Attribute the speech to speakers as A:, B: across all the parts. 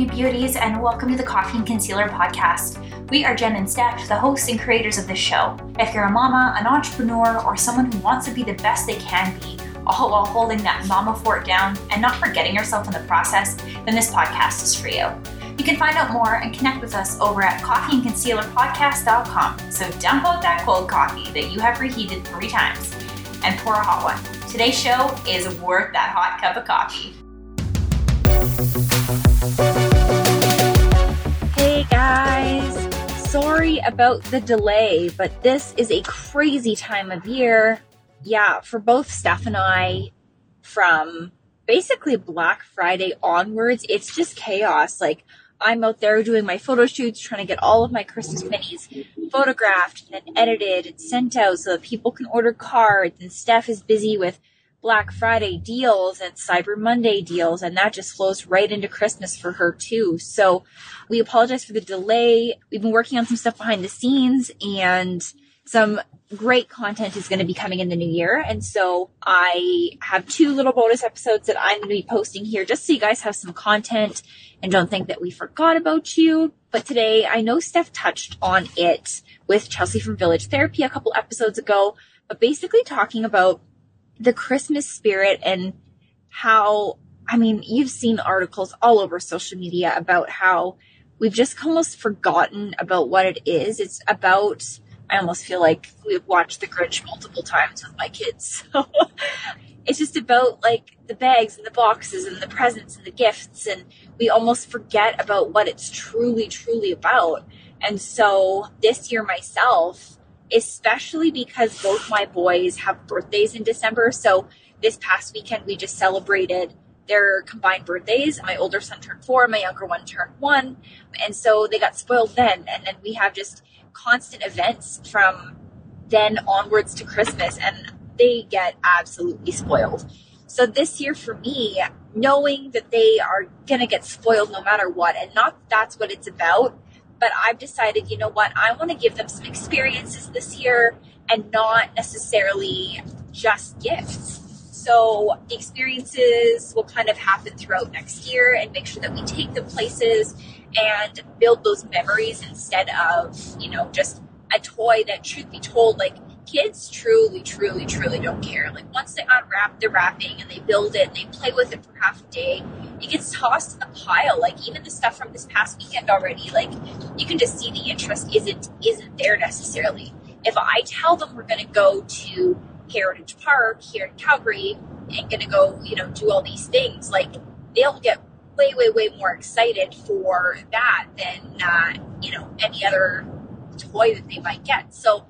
A: you beauties, and welcome to the Coffee and Concealer podcast. We are Jen and Steph, the hosts and creators of this show. If you're a mama, an entrepreneur, or someone who wants to be the best they can be, all while holding that mama fort down and not forgetting yourself in the process, then this podcast is for you. You can find out more and connect with us over at coffeeandconcealerpodcast.com. So dump out that cold coffee that you have reheated three times and pour a hot one. Today's show is worth that hot cup of coffee.
B: Guys, sorry about the delay, but this is a crazy time of year. Yeah, for both Steph and I, from basically Black Friday onwards, it's just chaos. Like, I'm out there doing my photo shoots, trying to get all of my Christmas minis photographed and edited and sent out so that people can order cards. And Steph is busy with Black Friday deals and Cyber Monday deals, and that just flows right into Christmas for her too. So we apologize for the delay. We've been working on some stuff behind the scenes and some great content is going to be coming in the new year. And so I have two little bonus episodes that I'm going to be posting here just so you guys have some content and don't think that we forgot about you. But today I know Steph touched on it with Chelsea from Village Therapy a couple episodes ago, but basically talking about the Christmas spirit and how, I mean, you've seen articles all over social media about how we've just almost forgotten about what it is. It's about, I almost feel like we've watched The Grinch multiple times with my kids. So it's just about like the bags and the boxes and the presents and the gifts. And we almost forget about what it's truly, truly about. And so this year myself, especially because both my boys have birthdays in December. So this past weekend, we just celebrated their combined birthdays. My older son turned four, my younger one turned one. And so they got spoiled then. And then we have just constant events from then onwards to Christmas, and they get absolutely spoiled. So this year for me, knowing that they are going to get spoiled no matter what, and not that's what it's about, but I've decided, you know what, I want to give them some experiences this year and not necessarily just gifts. So the experiences will kind of happen throughout next year and make sure that we take them places and build those memories instead of, you know, just a toy that truth be told, like kids truly, truly, truly don't care. Like once they unwrap the wrapping and they build it and they play with it for half a day, it gets tossed in the pile. Like even the stuff from this past weekend already, like you can just see the interest isn't isn't there necessarily. If I tell them we're gonna go to Heritage Park here in Calgary and gonna go, you know, do all these things, like they'll get way, way, way more excited for that than uh, you know any other toy that they might get. So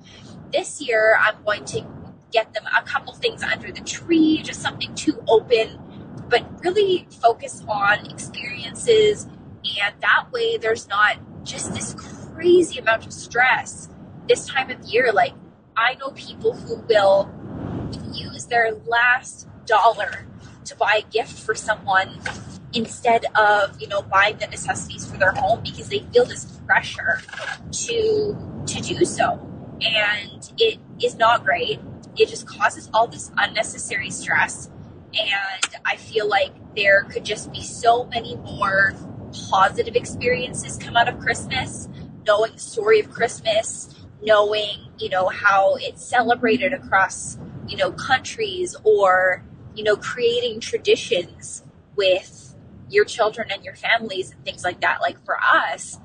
B: this year, I'm going to get them a couple things under the tree, just something to open, but really focus on experiences. And that way, there's not just this crazy amount of stress this time of year. Like, I know people who will use their last dollar to buy a gift for someone instead of you know buying the necessities for their home because they feel this pressure to to do so and it is not great. It just causes all this unnecessary stress. And I feel like there could just be so many more positive experiences come out of Christmas, knowing the story of Christmas, knowing, you know, how it's celebrated across, you know, countries or, you know, creating traditions with your children and your families and things like that. Like for us,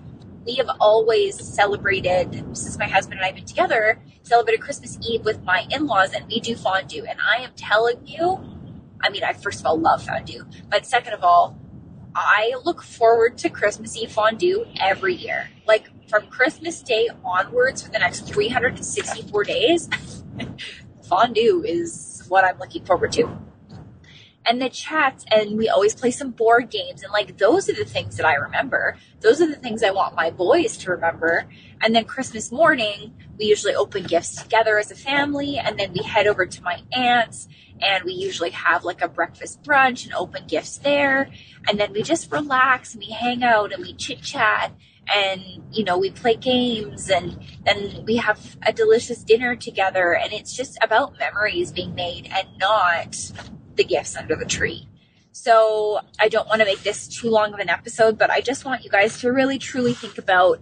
B: we have always celebrated, since my husband and I have been together, celebrated Christmas Eve with my in laws and we do fondue. And I am telling you, I mean, I first of all love fondue, but second of all, I look forward to Christmas Eve fondue every year. Like from Christmas Day onwards for the next 364 days, fondue is what I'm looking forward to and the chats and we always play some board games and like those are the things that I remember. Those are the things I want my boys to remember. And then Christmas morning, we usually open gifts together as a family and then we head over to my aunt's and we usually have like a breakfast brunch and open gifts there. And then we just relax and we hang out and we chit chat and you know we play games and then we have a delicious dinner together and it's just about memories being made and not the gifts under the tree. So I don't want to make this too long of an episode, but I just want you guys to really truly think about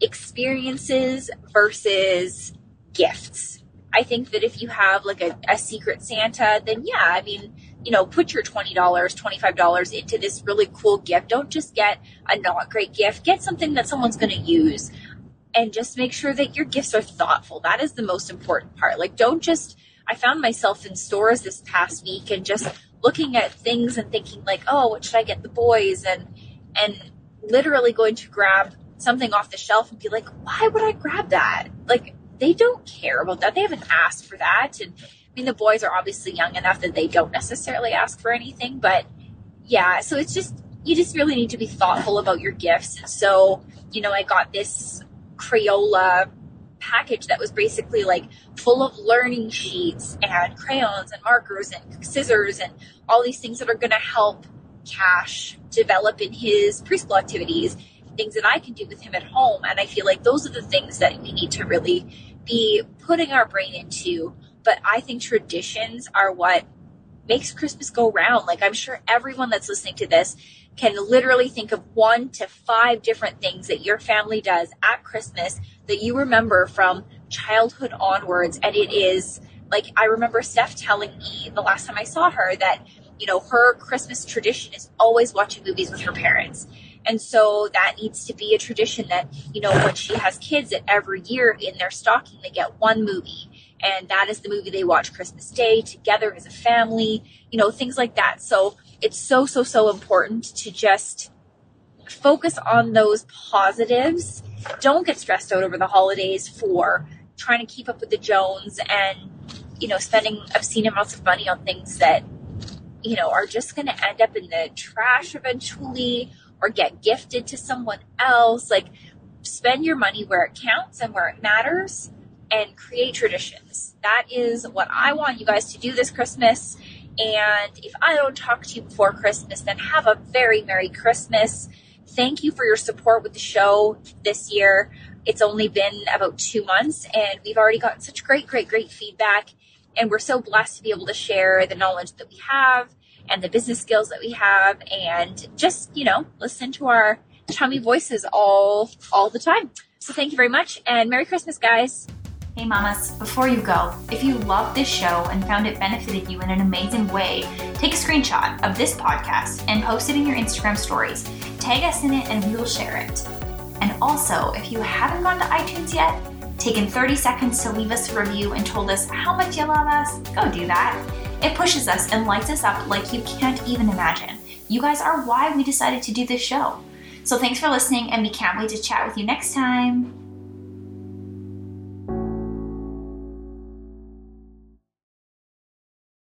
B: experiences versus gifts. I think that if you have like a, a secret Santa, then yeah, I mean, you know, put your $20, $25 into this really cool gift. Don't just get a not great gift. Get something that someone's going to use and just make sure that your gifts are thoughtful. That is the most important part. Like, don't just, I found myself in stores this past week and just looking at things and thinking like, oh, what should I get the boys? And, and literally going to grab something off the shelf and be like, why would I grab that? Like, they don't care about that. They haven't asked for that. And I mean, the boys are obviously young enough that they don't necessarily ask for anything, but yeah, so it's just, you just really need to be thoughtful about your gifts. So, you know, I got this Crayola package that was basically like full of learning sheets and crayons and markers and scissors and all these things that are going to help Cash develop in his preschool activities, things that I can do with him at home. And I feel like those are the things that we need to really be putting our brain into. But I think traditions are what makes Christmas go round. Like I'm sure everyone that's listening to this can literally think of one to five different things that your family does at Christmas that you remember from childhood onwards. And it is like, I remember Steph telling me the last time I saw her that, you know, her Christmas tradition is always watching movies with her parents. And so that needs to be a tradition that, you know, when she has kids that every year in their stocking, they get one movie. And that is the movie they watch Christmas Day together as a family, you know, things like that. So it's so, so, so important to just focus on those positives. Don't get stressed out over the holidays for trying to keep up with the Jones and, you know, spending obscene amounts of money on things that, you know, are just going to end up in the trash eventually or get gifted to someone else. Like, spend your money where it counts and where it matters and create traditions. That is what I want you guys to do this Christmas. And if I don't talk to you before Christmas, then have a very Merry Christmas. Thank you for your support with the show this year. It's only been about two months and we've already gotten such great, great, great feedback. And we're so blessed to be able to share the knowledge that we have and the business skills that we have and just, you know, listen to our chummy voices all, all the time. So thank you very much and Merry Christmas, guys.
A: Hey mamas, before you go, if you loved this show and found it benefited you in an amazing way, take a screenshot of this podcast and post it in your Instagram stories. Tag us in it and we will share it. And also, if you haven't gone to iTunes yet, taken 30 seconds to leave us a review and told us how much you love us, go do that. It pushes us and lights us up like you can't even imagine. You guys are why we decided to do this show. So thanks for listening, and we can't wait to chat with you next time.